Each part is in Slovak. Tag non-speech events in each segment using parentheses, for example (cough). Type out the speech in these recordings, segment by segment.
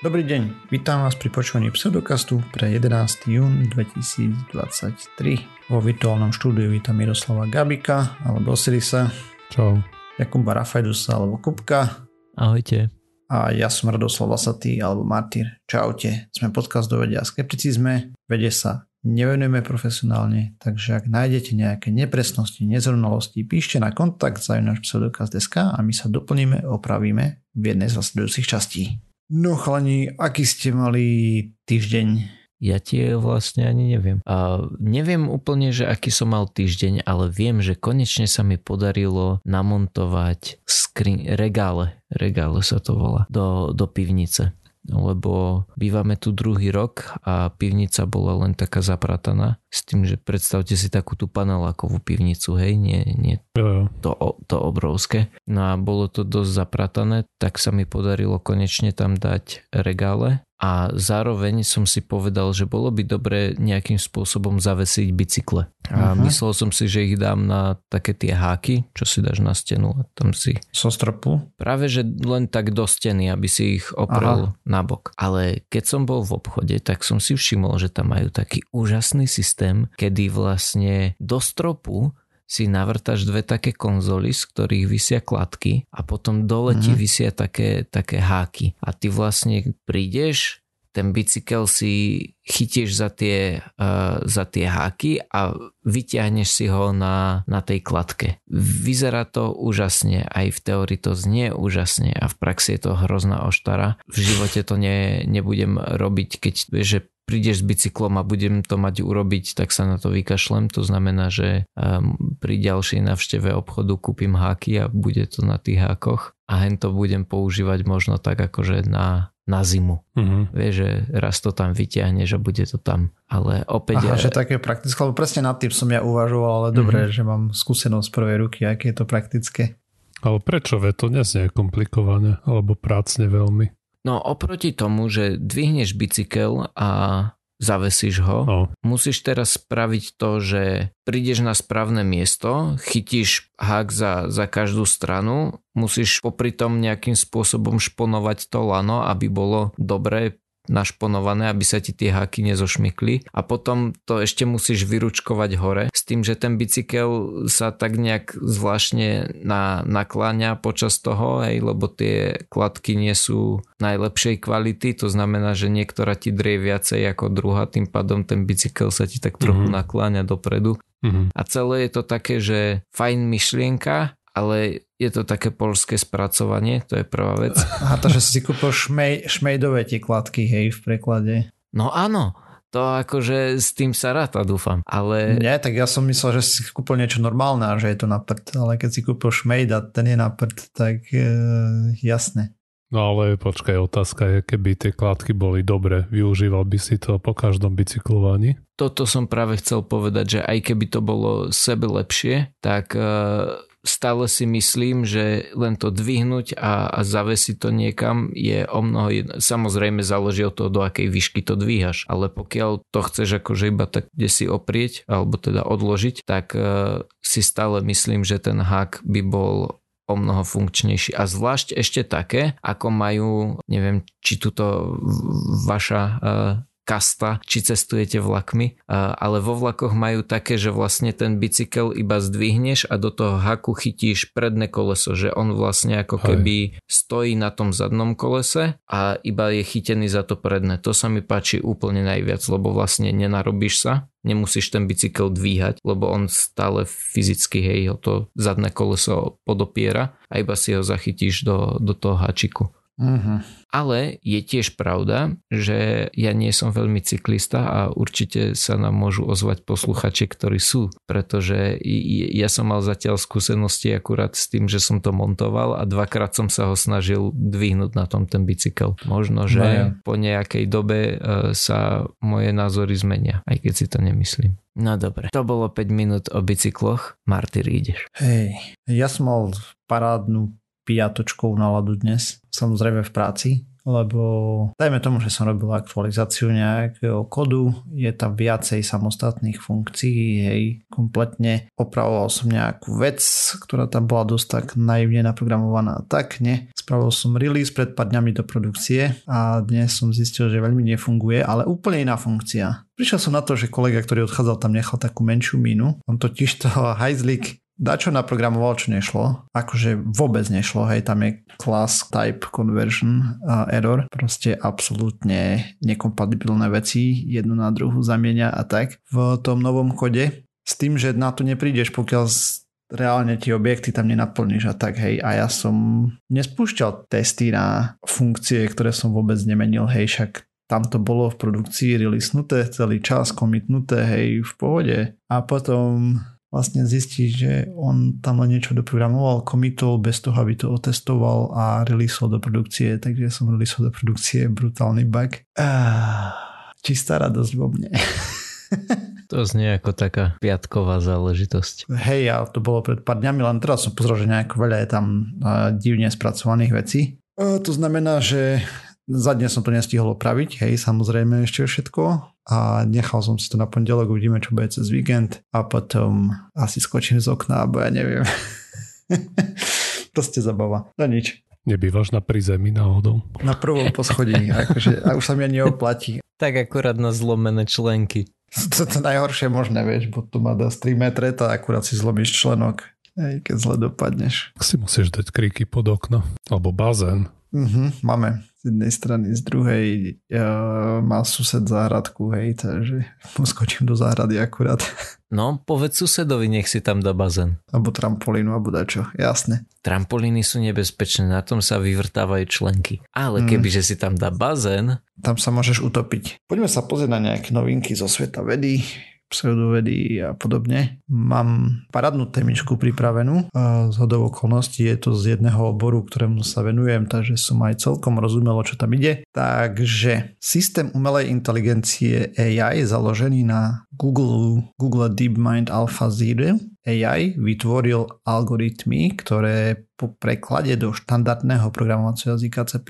Dobrý deň, vítam vás pri počúvaní pseudokastu pre 11. jún 2023. Vo virtuálnom štúdiu vítam Miroslava Gabika alebo Osirisa. Čau. Jakuba Rafajdusa alebo Kupka. Ahojte. A ja som Radoslav Lasatý alebo Martyr. Čaute. Sme podcast do vedia a skepticizme. Vede sa nevenujeme profesionálne, takže ak nájdete nejaké nepresnosti, nezrovnalosti, píšte na kontakt zavináč pseudokaz.sk a my sa doplníme, opravíme v jednej z nasledujúcich častí. No chlani, aký ste mali týždeň? Ja tie vlastne ani neviem. A neviem úplne, že aký som mal týždeň, ale viem, že konečne sa mi podarilo namontovať skrin, regále, regále sa to volá, do, do pivnice lebo bývame tu druhý rok a pivnica bola len taká zaprataná s tým, že predstavte si takú tú panelákovú pivnicu, hej, nie, nie to, to obrovské. No a bolo to dosť zapratané, tak sa mi podarilo konečne tam dať regále a zároveň som si povedal, že bolo by dobre nejakým spôsobom zavesiť bicykle. A uh-huh. myslel som si, že ich dám na také tie háky, čo si dáš na stenu a tam si... So stropu? Práve, že len tak do steny, aby si ich oprel Aha. na bok. Ale keď som bol v obchode, tak som si všimol, že tam majú taký úžasný systém, kedy vlastne do stropu si navrtaš dve také konzoly, z ktorých vysia kladky a potom dole mm-hmm. ti mhm. vysia také, také háky. A ty vlastne prídeš, ten bicykel si chytíš za tie, uh, za tie háky a vyťahneš si ho na, na tej kladke. Vyzerá to úžasne, aj v teórii to znie úžasne a v praxi je to hrozná oštara. V živote to ne, nebudem robiť, keď vieš, že prídeš s bicyklom a budem to mať urobiť, tak sa na to vykašlem. To znamená, že um, pri ďalšej navšteve obchodu kúpim háky a bude to na tých hákoch a hen to budem používať možno tak akože na, na zimu. Mm-hmm. Vieš, že raz to tam vyťahneš a bude to tam. Ale opäť... Aha, je... že také praktické, lebo presne nad tým som ja uvažoval, ale mm-hmm. dobre, že mám skúsenosť z prvej ruky, aké je to praktické. Ale prečo? Ve to neznie komplikované, alebo prácne veľmi. No oproti tomu, že dvihneš bicykel a zavesíš ho, no. musíš teraz spraviť to, že prídeš na správne miesto, chytíš hák za, za každú stranu, musíš popri tom nejakým spôsobom šponovať to lano, aby bolo dobre našponované, aby sa ti tie háky nezošmykli a potom to ešte musíš vyručkovať hore s tým, že ten bicykel sa tak nejak zvláštne na, nakláňa počas toho, hej, lebo tie kladky nie sú najlepšej kvality, to znamená, že niektorá ti drie viacej ako druhá, tým pádom ten bicykel sa ti tak trochu mm-hmm. nakláňa dopredu. Mm-hmm. A celé je to také, že fajn myšlienka, ale je to také polské spracovanie, to je prvá vec. A to, že si kúpil šmej, šmejdové tie kladky, hej, v preklade. No áno, to akože s tým sa ráta, dúfam, ale... Nie, tak ja som myslel, že si kúpil niečo normálne a že je to na prd, ale keď si kúpil šmejd a ten je na prd, tak e, jasne. No ale počkaj, otázka je, keby tie kladky boli dobre, využíval by si to po každom bicyklovaní? Toto som práve chcel povedať, že aj keby to bolo sebe lepšie, tak e, stále si myslím, že len to dvihnúť a, a zavesiť to niekam je o mnoho jedno. Samozrejme záleží od toho, do akej výšky to dvíhaš, ale pokiaľ to chceš akože iba tak kde si oprieť alebo teda odložiť, tak uh, si stále myslím, že ten hák by bol o mnoho funkčnejší. A zvlášť ešte také, ako majú, neviem, či tuto vaša uh, kasta, či cestujete vlakmi, ale vo vlakoch majú také, že vlastne ten bicykel iba zdvihneš a do toho haku chytíš predné koleso, že on vlastne ako keby stojí na tom zadnom kolese a iba je chytený za to predné. To sa mi páči úplne najviac, lebo vlastne nenarobíš sa, nemusíš ten bicykel dvíhať, lebo on stále fyzicky, hej, ho to zadné koleso podopiera a iba si ho zachytíš do, do toho hačiku. Uh-huh. Ale je tiež pravda, že ja nie som veľmi cyklista a určite sa nám môžu ozvať posluchači, ktorí sú, pretože ja som mal zatiaľ skúsenosti akurát s tým, že som to montoval a dvakrát som sa ho snažil dvihnúť na tom ten bicykel. Možno, že no ja. po nejakej dobe e, sa moje názory zmenia, aj keď si to nemyslím. No dobre, to bolo 5 minút o bicykloch. Martyr, ideš. Hej, ja som mal parádnu piatočkovú náladu dnes, samozrejme v práci, lebo dajme tomu, že som robil aktualizáciu nejakého kodu, je tam viacej samostatných funkcií, hej, kompletne opravoval som nejakú vec, ktorá tam bola dosť tak naivne naprogramovaná, tak ne. Spravil som release pred pár dňami do produkcie a dnes som zistil, že veľmi nefunguje, ale úplne iná funkcia. Prišiel som na to, že kolega, ktorý odchádzal, tam nechal takú menšiu mínu. On totiž to (laughs) hajzlik dačo naprogramoval, čo nešlo. Akože vôbec nešlo, hej, tam je class type conversion uh, error. Proste absolútne nekompatibilné veci jednu na druhú zamienia a tak v tom novom kode. S tým, že na to neprídeš, pokiaľ reálne tie objekty tam nenaplníš a tak hej. A ja som nespúšťal testy na funkcie, ktoré som vôbec nemenil, hej, však tam to bolo v produkcii releasnuté celý čas, komitnuté, hej, v pohode. A potom vlastne zistí, že on tam len niečo doprogramoval, komitol bez toho, aby to otestoval a releaseol do produkcie, takže som releaseol do produkcie brutálny bug. Ah, čistá radosť vo mne. (laughs) To znie ako taká piatková záležitosť. Hej, ja to bolo pred pár dňami, len teraz som pozrel, že nejako veľa je tam divne spracovaných vecí. To znamená, že za dnes som to nestihol opraviť, hej, samozrejme ešte všetko a nechal som si to na pondelok, uvidíme, čo bude cez víkend a potom asi skočím z okna, alebo ja neviem. (laughs) Proste zabava. No nič. Nebývaš na prízemí náhodou? Na prvom poschodí, akože, a už sa mi ani neoplatí. Tak akurát na zlomené členky. To je to najhoršie možné, vieš, bo tu má dosť 3 metre, to akurát si zlomíš členok, aj keď zle dopadneš. Si musíš dať kríky pod okno, alebo bazén. Uh-huh, máme jednej strany, z druhej uh, má sused záhradku, hej, takže poskočím do záhrady akurát. No, povedz susedovi, nech si tam dá bazén. Alebo trampolínu, alebo dačo, jasne. Trampolíny sú nebezpečné, na tom sa vyvrtávajú členky. Ale mm. kebyže si tam dá bazén... Tam sa môžeš utopiť. Poďme sa pozrieť na nejaké novinky zo sveta vedy pseudovedy a podobne. Mám paradnú témičku pripravenú. Z hodov okolností je to z jedného oboru, ktorému sa venujem, takže som aj celkom rozumel, čo tam ide. Takže systém umelej inteligencie AI založený na Google, Google DeepMind Alpha Zero AI vytvoril algoritmy, ktoré po preklade do štandardného programovacieho jazyka C++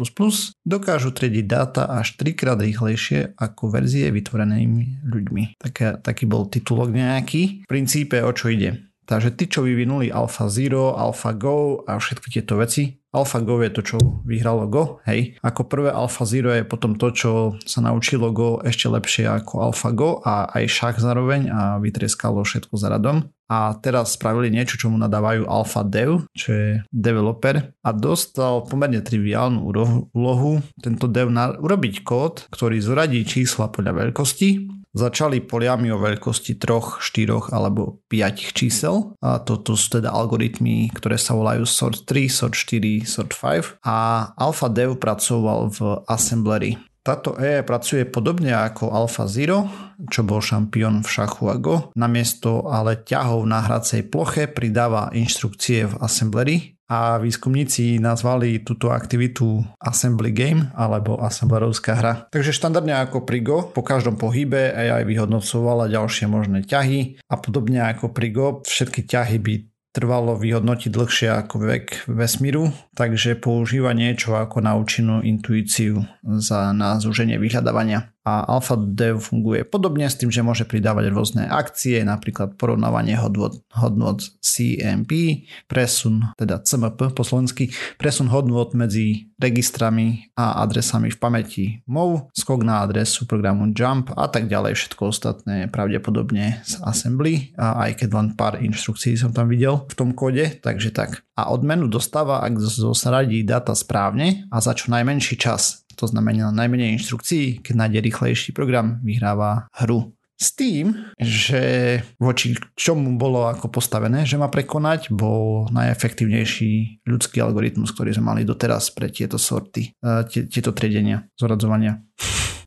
dokážu triediť dáta až 3 krát rýchlejšie ako verzie vytvorenými ľuďmi. Taký, taký bol titulok nejaký. V princípe o čo ide? Takže tí, čo vyvinuli AlphaZero, AlphaGo a všetky tieto veci, AlphaGo je to, čo vyhralo Go, hej. Ako prvé AlphaZero je potom to, čo sa naučilo Go ešte lepšie ako AlphaGo a aj šach zároveň a vytreskalo všetko za radom a teraz spravili niečo, čo mu nadávajú Alpha Dev, čo je developer a dostal pomerne triviálnu úlohu tento dev na, urobiť kód, ktorý zoradí čísla podľa veľkosti Začali poliami o veľkosti 3, 4 alebo 5 čísel. A toto sú teda algoritmy, ktoré sa volajú sort 3, sort 4, sort 5. A AlphaDev pracoval v Assemblery. Táto AI pracuje podobne ako AlphaZero, čo bol šampión v šachu a Go. Namiesto ale ťahov na hracej ploche pridáva inštrukcie v Assemblery a výskumníci nazvali túto aktivitu Assembly Game alebo assemblerovská hra. Takže štandardne ako pri Go, po každom pohybe AI vyhodnocovala ďalšie možné ťahy a podobne ako pri Go, všetky ťahy by trvalo vyhodnotiť dlhšie ako vek vesmíru, takže používa niečo ako naučenú intuíciu za na zúženie vyhľadávania a Alpha Dev funguje podobne s tým, že môže pridávať rôzne akcie, napríklad porovnávanie hodnot, hodnot CMP, presun, teda CMP po slovensky, presun hodnot medzi registrami a adresami v pamäti MOV, skok na adresu programu Jump a tak ďalej, všetko ostatné pravdepodobne z Assembly, a aj keď len pár inštrukcií som tam videl v tom kóde, takže tak. A odmenu dostáva, ak zosradí data správne a za čo najmenší čas to znamená najmenej inštrukcií, keď nájde rýchlejší program, vyhráva hru. S tým, že voči čomu bolo ako postavené, že má prekonať, bol najefektívnejší ľudský algoritmus, ktorý sme mali doteraz pre tieto sorty, e, tieto triedenia, zoradzovania.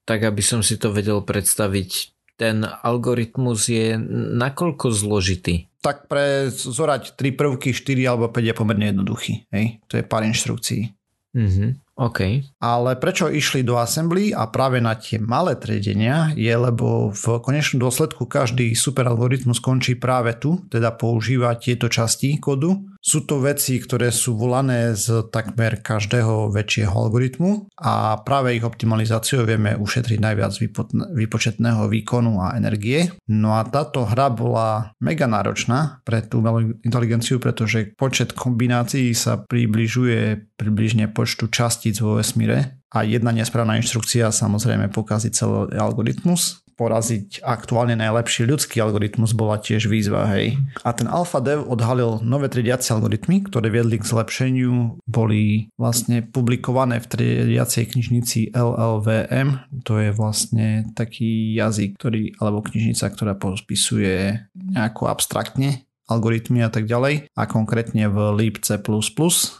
Tak aby som si to vedel predstaviť, ten algoritmus je nakoľko zložitý? Tak pre zorať 3 prvky, 4 alebo 5 je pomerne jednoduchý. Hej? To je pár inštrukcií. Mm-hmm. OK. Ale prečo išli do assembly a práve na tie malé triedenia je, lebo v konečnom dôsledku každý super algoritmus končí práve tu, teda používa tieto časti kódu Sú to veci, ktoré sú volané z takmer každého väčšieho algoritmu a práve ich optimalizáciou vieme ušetriť najviac výpočetného výkonu a energie. No a táto hra bola mega náročná pre tú inteligenciu, pretože počet kombinácií sa približuje približne počtu častíc vo vesmíre a jedna nesprávna inštrukcia samozrejme pokazí celý algoritmus. Poraziť aktuálne najlepší ľudský algoritmus bola tiež výzva, hej. A ten AlphaDev odhalil nové triediace algoritmy, ktoré viedli k zlepšeniu, boli vlastne publikované v triediacej knižnici LLVM, to je vlastne taký jazyk, ktorý, alebo knižnica, ktorá pospisuje nejako abstraktne algoritmy a tak ďalej a konkrétne v libc++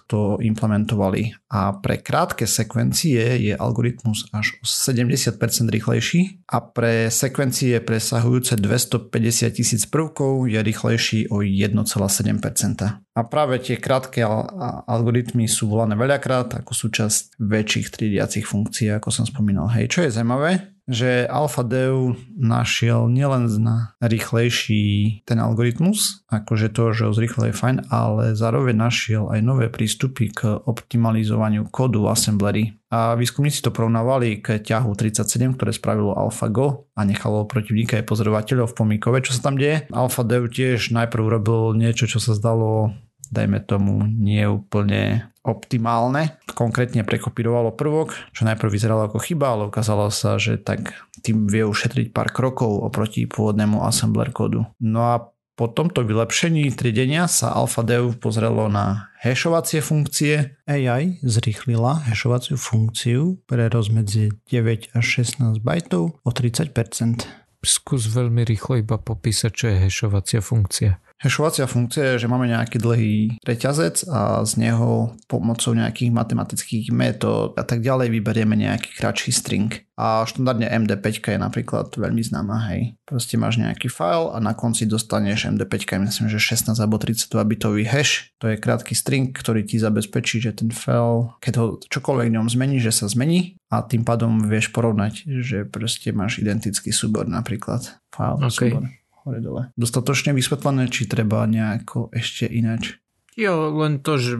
to implementovali a pre krátke sekvencie je algoritmus až o 70% rýchlejší a pre sekvencie presahujúce 250 tisíc prvkov je rýchlejší o 1,7%. A práve tie krátke algoritmy sú volané veľakrát ako súčasť väčších triediacich funkcií, ako som spomínal. Hej, čo je zaujímavé, že AlphaDev našiel nielen na rýchlejší ten algoritmus, akože to, že ho zrýchle je fajn, ale zároveň našiel aj nové prístupy k optimalizovaniu kódu assemblery. A výskumníci to porovnávali k ťahu 37, ktoré spravilo AlphaGo a nechalo protivníka aj pozorovateľov v pomíkove, čo sa tam deje. AlphaDev tiež najprv robil niečo, čo sa zdalo dajme tomu nie úplne optimálne. Konkrétne prekopírovalo prvok, čo najprv vyzeralo ako chyba, ale ukázalo sa, že tak tým vie ušetriť pár krokov oproti pôvodnému assembler kódu. No a po tomto vylepšení triedenia sa AlphaDev pozrelo na hashovacie funkcie. AI zrýchlila hashovaciu funkciu pre rozmedzi 9 až 16 bajtov o 30%. Skús veľmi rýchlo iba popísať, čo je hashovacia funkcia. Hashovacia funkcia je, že máme nejaký dlhý reťazec a z neho pomocou nejakých matematických metód a tak ďalej vyberieme nejaký kratší string. A štandardne MD5 je napríklad veľmi známa, hej. Proste máš nejaký file a na konci dostaneš MD5, myslím, že 16 alebo 32 bitový hash. To je krátky string, ktorý ti zabezpečí, že ten file, keď ho čokoľvek ňom zmení, že sa zmení a tým pádom vieš porovnať, že proste máš identický súbor napríklad. File, okay. súbor hore dole. Dostatočne vysvetlené, či treba nejako ešte ináč? Jo, len to, že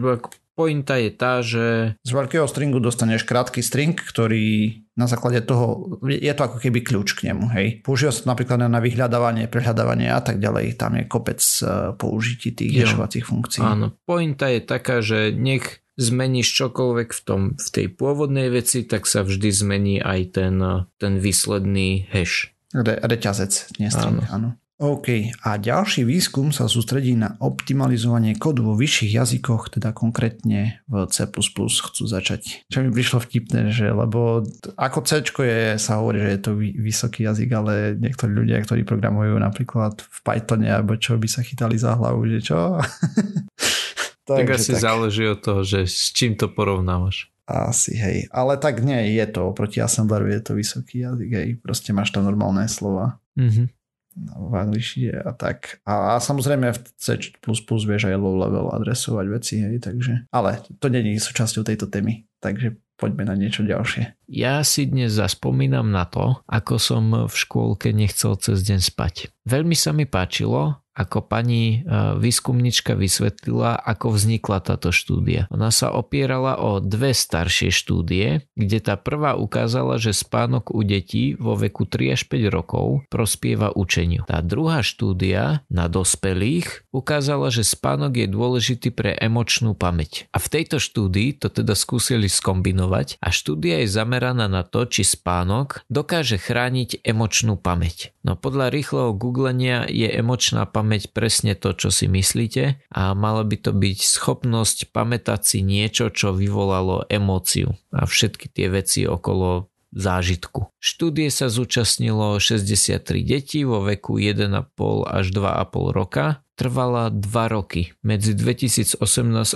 pointa je tá, že... Z veľkého stringu dostaneš krátky string, ktorý na základe toho, je to ako keby kľúč k nemu, hej. Používa sa to napríklad na vyhľadávanie, prehľadávanie a tak ďalej, tam je kopec e, použití tých hashovacích funkcií. Áno, pointa je taká, že nech zmeníš čokoľvek v, tom, v tej pôvodnej veci, tak sa vždy zmení aj ten, ten výsledný hash. Re, reťazec, nie string, áno. áno. OK, a ďalší výskum sa sústredí na optimalizovanie kódu vo vyšších jazykoch, teda konkrétne v C++ chcú začať. Čo mi prišlo vtipné, že lebo ako C je, sa hovorí, že je to vysoký jazyk, ale niektorí ľudia, ktorí programujú napríklad v Pythone alebo čo by sa chytali za hlavu, že čo? (laughs) tak asi tak. záleží od toho, že s čím to porovnávaš. Asi, hej. Ale tak nie, je to, oproti Assembleru je to vysoký jazyk, hej. Proste máš tam normálne slova. Mm-hmm v angličtine a tak. A, a samozrejme v C++ vieš aj low level adresovať veci, hej, takže, ale to není súčasťou tejto témy, takže poďme na niečo ďalšie. Ja si dnes zaspomínam na to, ako som v škôlke nechcel cez deň spať. Veľmi sa mi páčilo, ako pani e, výskumnička vysvetlila, ako vznikla táto štúdia. Ona sa opierala o dve staršie štúdie, kde tá prvá ukázala, že spánok u detí vo veku 3 až 5 rokov prospieva učeniu. Tá druhá štúdia na dospelých ukázala, že spánok je dôležitý pre emočnú pamäť. A v tejto štúdii to teda skúsili skombinovať a štúdia je zameraná na to, či spánok dokáže chrániť emočnú pamäť. No podľa rýchleho googlenia je emočná pamäť presne to, čo si myslíte a mala by to byť schopnosť pamätať si niečo, čo vyvolalo emóciu a všetky tie veci okolo zážitku. Štúdie sa zúčastnilo 63 detí vo veku 1,5 až 2,5 roka. Trvala 2 roky medzi 2018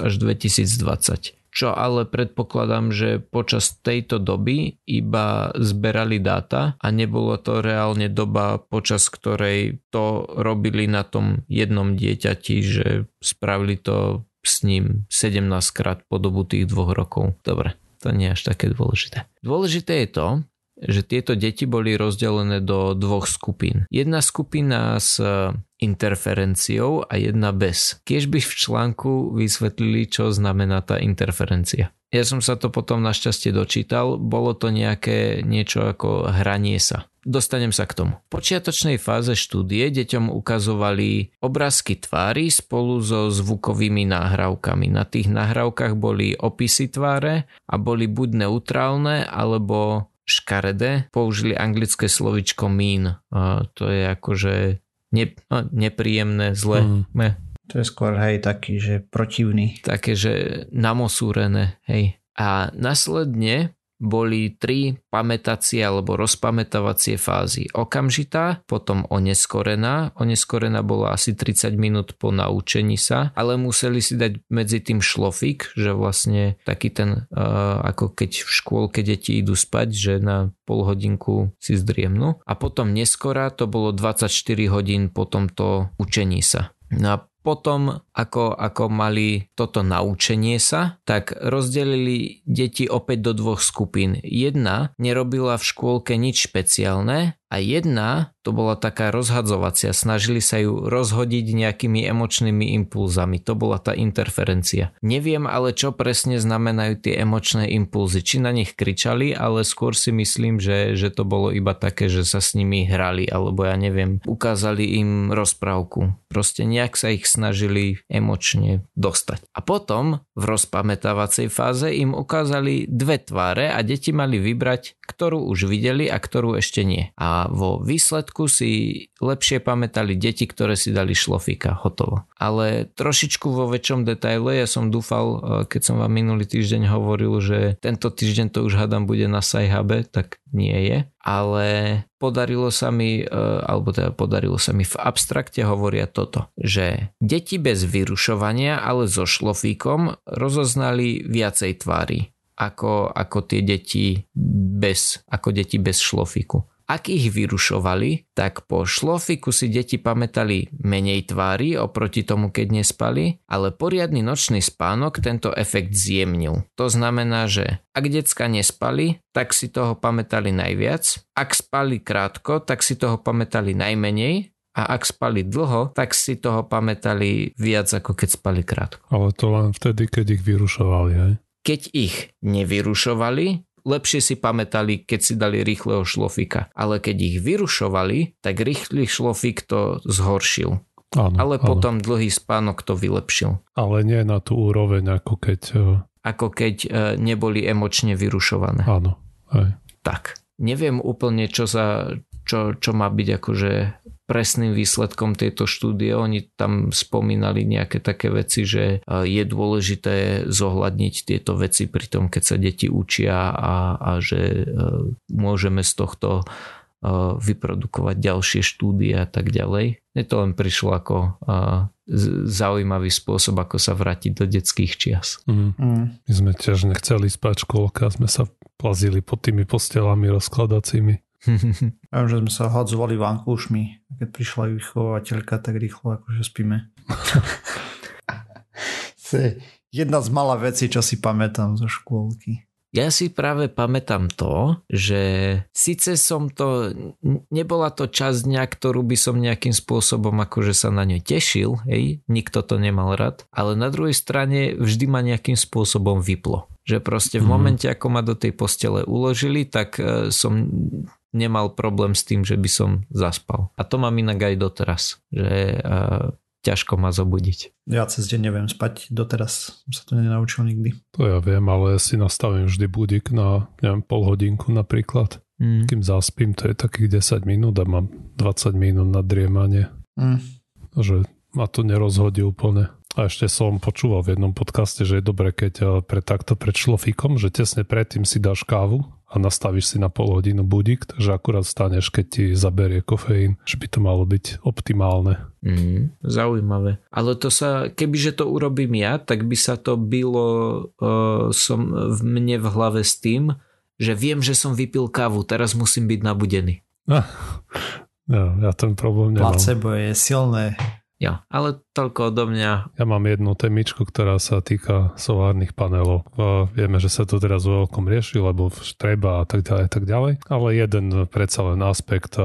až 2020 čo ale predpokladám, že počas tejto doby iba zberali dáta a nebolo to reálne doba, počas ktorej to robili na tom jednom dieťati, že spravili to s ním 17 krát po dobu tých dvoch rokov. Dobre, to nie je až také dôležité. Dôležité je to, že tieto deti boli rozdelené do dvoch skupín. Jedna skupina s interferenciou a jedna bez. Kiež by v článku vysvetlili, čo znamená tá interferencia. Ja som sa to potom našťastie dočítal, bolo to nejaké niečo ako hranie sa. Dostanem sa k tomu. V počiatočnej fáze štúdie deťom ukazovali obrázky tvári spolu so zvukovými nahrávkami. Na tých nahrávkach boli opisy tváre a boli buď neutrálne alebo škaredé. Použili anglické slovičko mean. A to je akože ne, no, nepríjemné, zlé. Mm. To je skôr, hej, taký, že protivný. Také, že namosúrené, hej. A následne boli tri pamätacie alebo rozpamätávacie fázy. Okamžitá, potom oneskorená. Oneskorená bola asi 30 minút po naučení sa, ale museli si dať medzi tým šlofik, že vlastne taký ten, uh, ako keď v škôlke deti idú spať, že na pol hodinku si zdriemnú. A potom neskorá, to bolo 24 hodín po tomto učení sa. No a potom, ako, ako mali toto naučenie sa, tak rozdelili deti opäť do dvoch skupín. Jedna nerobila v škôlke nič špeciálne a jedna to bola taká rozhadzovacia, snažili sa ju rozhodiť nejakými emočnými impulzami, to bola tá interferencia. Neviem ale čo presne znamenajú tie emočné impulzy, či na nich kričali, ale skôr si myslím, že, že to bolo iba také, že sa s nimi hrali, alebo ja neviem, ukázali im rozprávku. Proste nejak sa ich snažili emočne dostať. A potom v rozpamätávacej fáze im ukázali dve tváre a deti mali vybrať, ktorú už videli a ktorú ešte nie. A vo výsledku si lepšie pamätali deti, ktoré si dali šlofika, hotovo. Ale trošičku vo väčšom detaile, ja som dúfal, e, keď som vám minulý týždeň hovoril, že tento týždeň to už hadám bude na Sajhabe, tak nie je. Ale podarilo sa mi, e, alebo teda podarilo sa mi v abstrakte hovoria toto, že deti bez vyrušovania, ale so šlofíkom rozoznali viacej tvári ako, ako tie deti bez, ako deti bez šlofíku. Ak ich vyrušovali, tak po šlofiku si deti pamätali menej tvári oproti tomu, keď nespali, ale poriadny nočný spánok tento efekt zjemnil. To znamená, že ak decka nespali, tak si toho pamätali najviac, ak spali krátko, tak si toho pamätali najmenej a ak spali dlho, tak si toho pamätali viac ako keď spali krátko. Ale to len vtedy, keď ich vyrušovali, hej? Keď ich nevyrušovali, lepšie si pamätali, keď si dali rýchleho šlofika. Ale keď ich vyrušovali, tak rýchly šlofik to zhoršil. Áno, ale áno. potom dlhý spánok to vylepšil. Ale nie na tú úroveň, ako keď... E, ako keď e, neboli emočne vyrušované. Áno. Aj. Tak. Neviem úplne, čo, sa, čo, čo má byť akože presným výsledkom tejto štúdie. Oni tam spomínali nejaké také veci, že e, je dôležité zohľadniť tieto veci pri tom, keď sa deti učia a, a že e, môžeme z tohto e, vyprodukovať ďalšie štúdie a tak ďalej. Mne to len prišlo ako zaujímavý spôsob, ako sa vrátiť do detských čias. Mm. Mm. My sme tiež nechceli spať škôlka, sme sa plazili pod tými postelami rozkladacími. (laughs) Viem, že sme sa hadzovali vankúšmi. Keď prišla vychovateľka, tak rýchlo akože spíme. (laughs) to je jedna z malá vecí, čo si pamätám zo škôlky. Ja si práve pamätám to, že síce som to, nebola to časť dňa, ktorú by som nejakým spôsobom akože sa na ňu tešil, hej, nikto to nemal rád, ale na druhej strane vždy ma nejakým spôsobom vyplo. Že proste v mm. momente, ako ma do tej postele uložili, tak e, som nemal problém s tým, že by som zaspal. A to mám inak aj doteraz, že uh, ťažko ma zobudiť. Ja cez deň neviem spať, doteraz som sa to nenaučil nikdy. To ja viem, ale ja si nastavím vždy budík na neviem, pol hodinku napríklad. Mm. Kým zaspím, to je takých 10 minút a mám 20 minút na driemanie. Mm. Že ma to nerozhodí úplne. A ešte som počúval v jednom podcaste, že je dobre, keď eh, pre takto pred šlofíkom, že tesne predtým si dáš kávu a nastavíš si na pol hodinu budík, takže akurát staneš, keď ti zaberie kofeín, že by to malo byť optimálne. Mm, zaujímavé. Ale to sa, kebyže to urobím ja, tak by sa to bylo uh, som v mne v hlave s tým, že viem, že som vypil kávu, teraz musím byť nabudený. Ah, (laughs) ja, ja ten problém nemám. Placebo je silné Jo, ale toľko odo mňa. Ja mám jednu témičku, ktorá sa týka solárnych panelov. Vieme, že sa to teraz veľkom rieši, lebo treba a tak ďalej, a tak ďalej. Ale jeden predsa len aspekt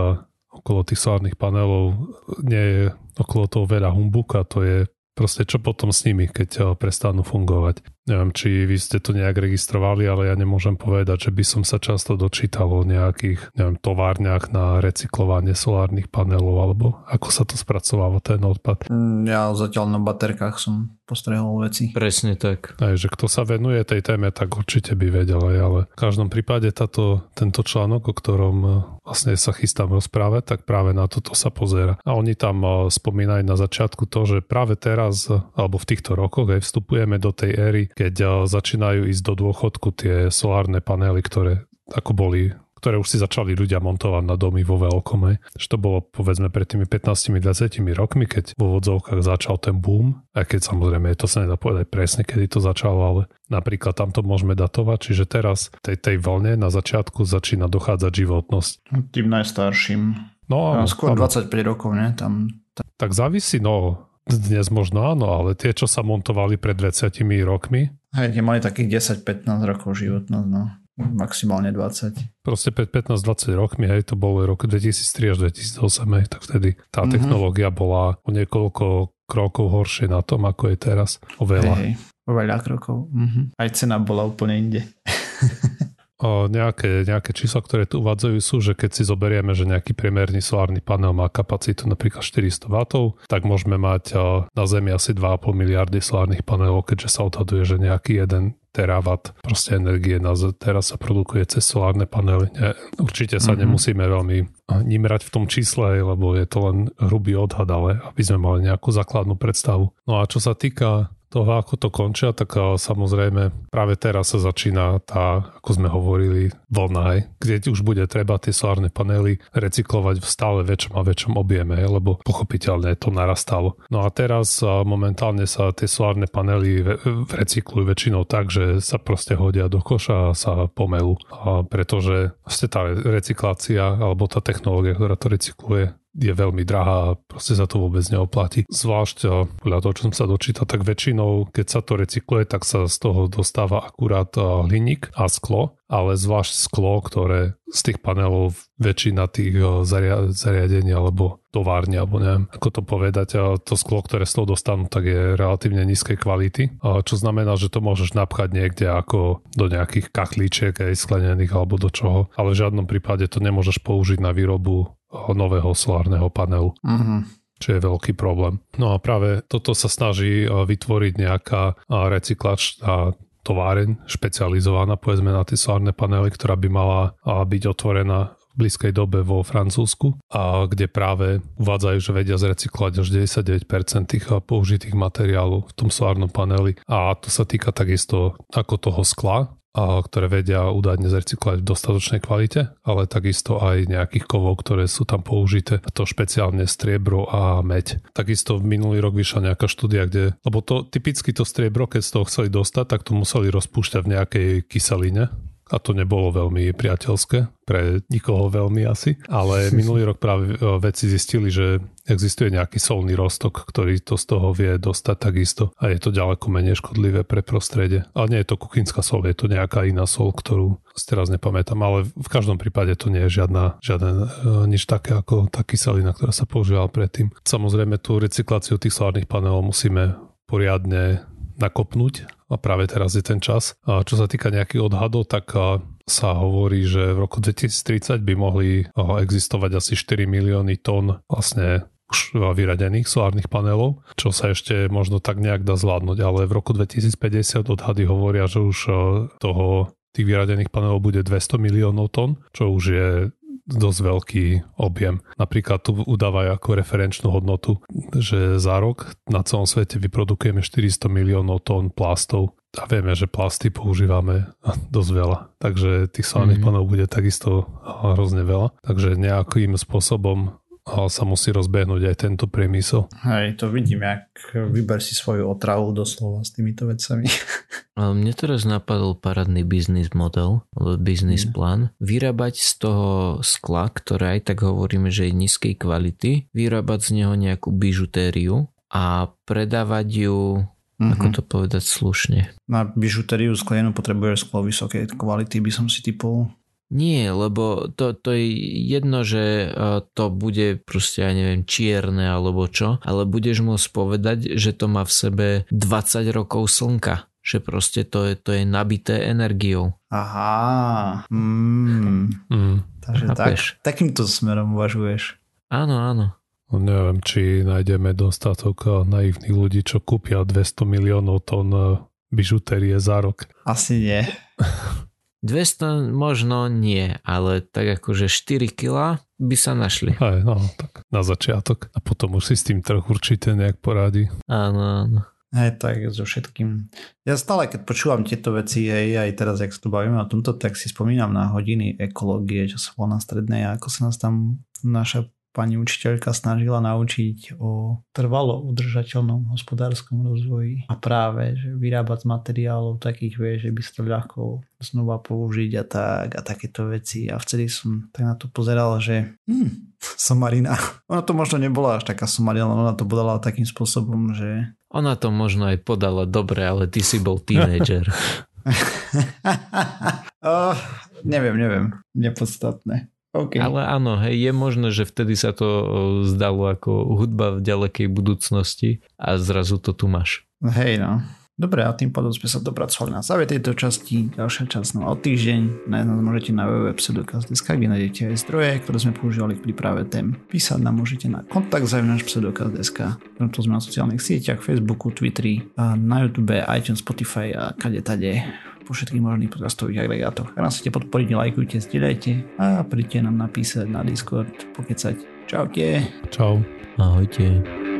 okolo tých solárnych panelov nie je okolo toho veľa humbuka, to je proste čo potom s nimi, keď prestanú fungovať. Neviem, či vy ste to nejak registrovali, ale ja nemôžem povedať, že by som sa často dočítal o nejakých neviem, továrniach na recyklovanie solárnych panelov, alebo ako sa to spracováva ten odpad. Mm, ja zatiaľ na baterkách som postrehol veci. Presne tak. Aj, že kto sa venuje tej téme, tak určite by vedel aj, ale v každom prípade táto, tento článok, o ktorom e, vlastne sa chystám rozprávať, tak práve na toto sa pozera. A oni tam e, spomínajú na začiatku to, že práve teraz, alebo v týchto rokoch aj vstupujeme do tej éry, keď eh, začínajú ísť do dôchodku tie solárne panely, ktoré ako boli ktoré už si začali ľudia montovať na domy vo veľkom. Že to bolo povedzme pred tými 15-20 rokmi, keď vo vodzovkách začal ten boom, aj keď samozrejme to sa nedá povedať presne, kedy to začalo, ale napríklad tam to môžeme datovať, čiže teraz tej, tej vlne na začiatku začína dochádzať životnosť. Tým najstarším. No, áno, skôr áno. 25 rokov, ne? Tam, tam... Tak závisí, no, dnes možno áno, ale tie, čo sa montovali pred 20 rokmi. Hej, tie mali takých 10-15 rokov životnosť, no. Maximálne 20. Proste pred 15-20 rokmi, hej, to bolo rok 2003 až 2008, hej, tak vtedy tá mm-hmm. technológia bola o niekoľko krokov horšie na tom, ako je teraz. Oveľa. Hej, oveľa krokov. Mm-hmm. Aj cena bola úplne inde. (laughs) nejaké, nejaké čísla, ktoré tu uvádzajú sú, že keď si zoberieme, že nejaký priemerný solárny panel má kapacitu napríklad 400 W, tak môžeme mať na Zemi asi 2,5 miliardy solárnych panelov, keďže sa odhaduje, že nejaký jeden terawatt proste energie na teraz sa produkuje cez solárne panely. Nie, určite sa mm-hmm. nemusíme veľmi nimrať v tom čísle, lebo je to len hrubý odhad, ale aby sme mali nejakú základnú predstavu. No a čo sa týka toho, ako to končia, tak samozrejme práve teraz sa začína tá, ako sme hovorili, vlna, kde už bude treba tie solárne panely recyklovať v stále väčšom a väčšom objeme, lebo pochopiteľne to narastalo. No a teraz momentálne sa tie solárne panely recyklujú väčšinou tak, že sa proste hodia do koša a sa pomelú. Pretože vlastne tá recyklácia alebo tá technológia, ktorá to recykluje, je veľmi drahá a proste sa to vôbec neoplatí. Zvlášť podľa toho, čo som sa dočítal, tak väčšinou, keď sa to recykluje, tak sa z toho dostáva akurát hliník a sklo, ale zvlášť sklo, ktoré z tých panelov väčšina tých zariadení alebo továrne, alebo neviem, ako to povedať, to sklo, ktoré z toho dostanú, tak je relatívne nízkej kvality, čo znamená, že to môžeš napchať niekde ako do nejakých kachlíčiek aj sklenených alebo do čoho, ale v žiadnom prípade to nemôžeš použiť na výrobu nového solárneho panelu. Mm-hmm čo je veľký problém. No a práve toto sa snaží vytvoriť nejaká recyklačná továreň špecializovaná povedzme na tie solárne panely, ktorá by mala byť otvorená v blízkej dobe vo Francúzsku, a kde práve uvádzajú, že vedia zrecyklovať až 99% tých použitých materiálov v tom solárnom paneli a to sa týka takisto ako toho skla, ktoré vedia údajne zrecyklovať v dostatočnej kvalite, ale takisto aj nejakých kovov, ktoré sú tam použité, a to špeciálne striebro a meď. Takisto v minulý rok vyšla nejaká štúdia, kde, lebo to typicky to striebro, keď z toho chceli dostať, tak to museli rozpúšťať v nejakej kyseline, a to nebolo veľmi priateľské, pre nikoho veľmi asi, ale (laughs) minulý rok práve e, vedci zistili, že existuje nejaký solný roztok, ktorý to z toho vie dostať takisto a je to ďaleko menej škodlivé pre prostredie. Ale nie je to kuchynská sol, je to nejaká iná sol, ktorú si teraz nepamätám, ale v každom prípade to nie je žiadna, žiaden, e, nič také ako tá kyselina, ktorá sa používala predtým. Samozrejme tú recykláciu tých solárnych panelov musíme poriadne nakopnúť a práve teraz je ten čas. A čo sa týka nejakých odhadov, tak sa hovorí, že v roku 2030 by mohli existovať asi 4 milióny tón vlastne už vyradených solárnych panelov, čo sa ešte možno tak nejak dá zvládnuť, ale v roku 2050 odhady hovoria, že už toho tých vyradených panelov bude 200 miliónov tón, čo už je dosť veľký objem. Napríklad tu udávajú ako referenčnú hodnotu, že za rok na celom svete vyprodukujeme 400 miliónov tón plastov a vieme, že plasty používame dosť veľa. Takže tých solárnych mm-hmm. panov bude takisto hrozne veľa. Takže nejakým spôsobom sa musí rozbehnúť aj tento priemysel. Hej, to vidím, jak vyber si svoju otravu doslova s týmito vecami. (laughs) Mne teraz napadol parádny biznis model, biznis mm. plán. Vyrábať z toho skla, ktoré aj tak hovoríme, že je nízkej kvality, vyrábať z neho nejakú bižutériu a predávať ju Mm-hmm. Ako to povedať slušne? Na bižutériu sklenú potrebuješ sklo vysokej kvality, by som si typol. Nie, lebo to, to je jedno, že e, to bude proste, ja neviem, čierne alebo čo, ale budeš môcť povedať, že to má v sebe 20 rokov slnka že proste to je, to je nabité energiou. Aha. Mm. Mm. Takže tak, takýmto smerom uvažuješ. Áno, áno. No, neviem, či nájdeme dostatok naivných ľudí, čo kúpia 200 miliónov tón e, bižutérie za rok. Asi nie. (laughs) 200 možno nie, ale tak akože 4 kg by sa našli. Aj, no, tak na začiatok. A potom už si s tým trh určite nejak poradí. Áno, áno. Hej, tak so všetkým. Ja stále, keď počúvam tieto veci, hej, aj teraz, jak sa tu bavíme o tomto, tak si spomínam na hodiny ekológie, čo sa bolo na strednej a ako sa nás tam naša pani učiteľka snažila naučiť o trvalo udržateľnom hospodárskom rozvoji a práve, že vyrábať z materiálov takých, vie, že by sa to ľahko znova použiť a tak a takéto veci a vtedy som tak na to pozeral, že hm, somarina. (laughs) Ona to možno nebola až taká somarina, ona to podala takým spôsobom, že... Ona to možno aj podala dobre, ale ty si bol tínedžer. (laughs) oh, neviem, neviem. Nepodstatné. Okay. Ale áno, hej, je možné, že vtedy sa to zdalo ako hudba v ďalekej budúcnosti a zrazu to tu máš. Hej, no. Dobre, a tým pádom sme sa dopracovali na záver tejto časti. Ďalšia časť no o týždeň. Nájsť nás môžete na www.pseudokaz.sk, kde nájdete aj zdroje, ktoré sme používali v príprave tém. Písať nám môžete na kontakt zavinač pseudokaz.sk. To sme na sociálnych sieťach, Facebooku, Twitteri, na YouTube, iTunes, Spotify a kade tade po všetkých možných podcastových agregátoch. Ak nás chcete podporiť, lajkujte, zdieľajte a príďte nám napísať na Discord, pokecať. Čaute. Čau. Ahojte.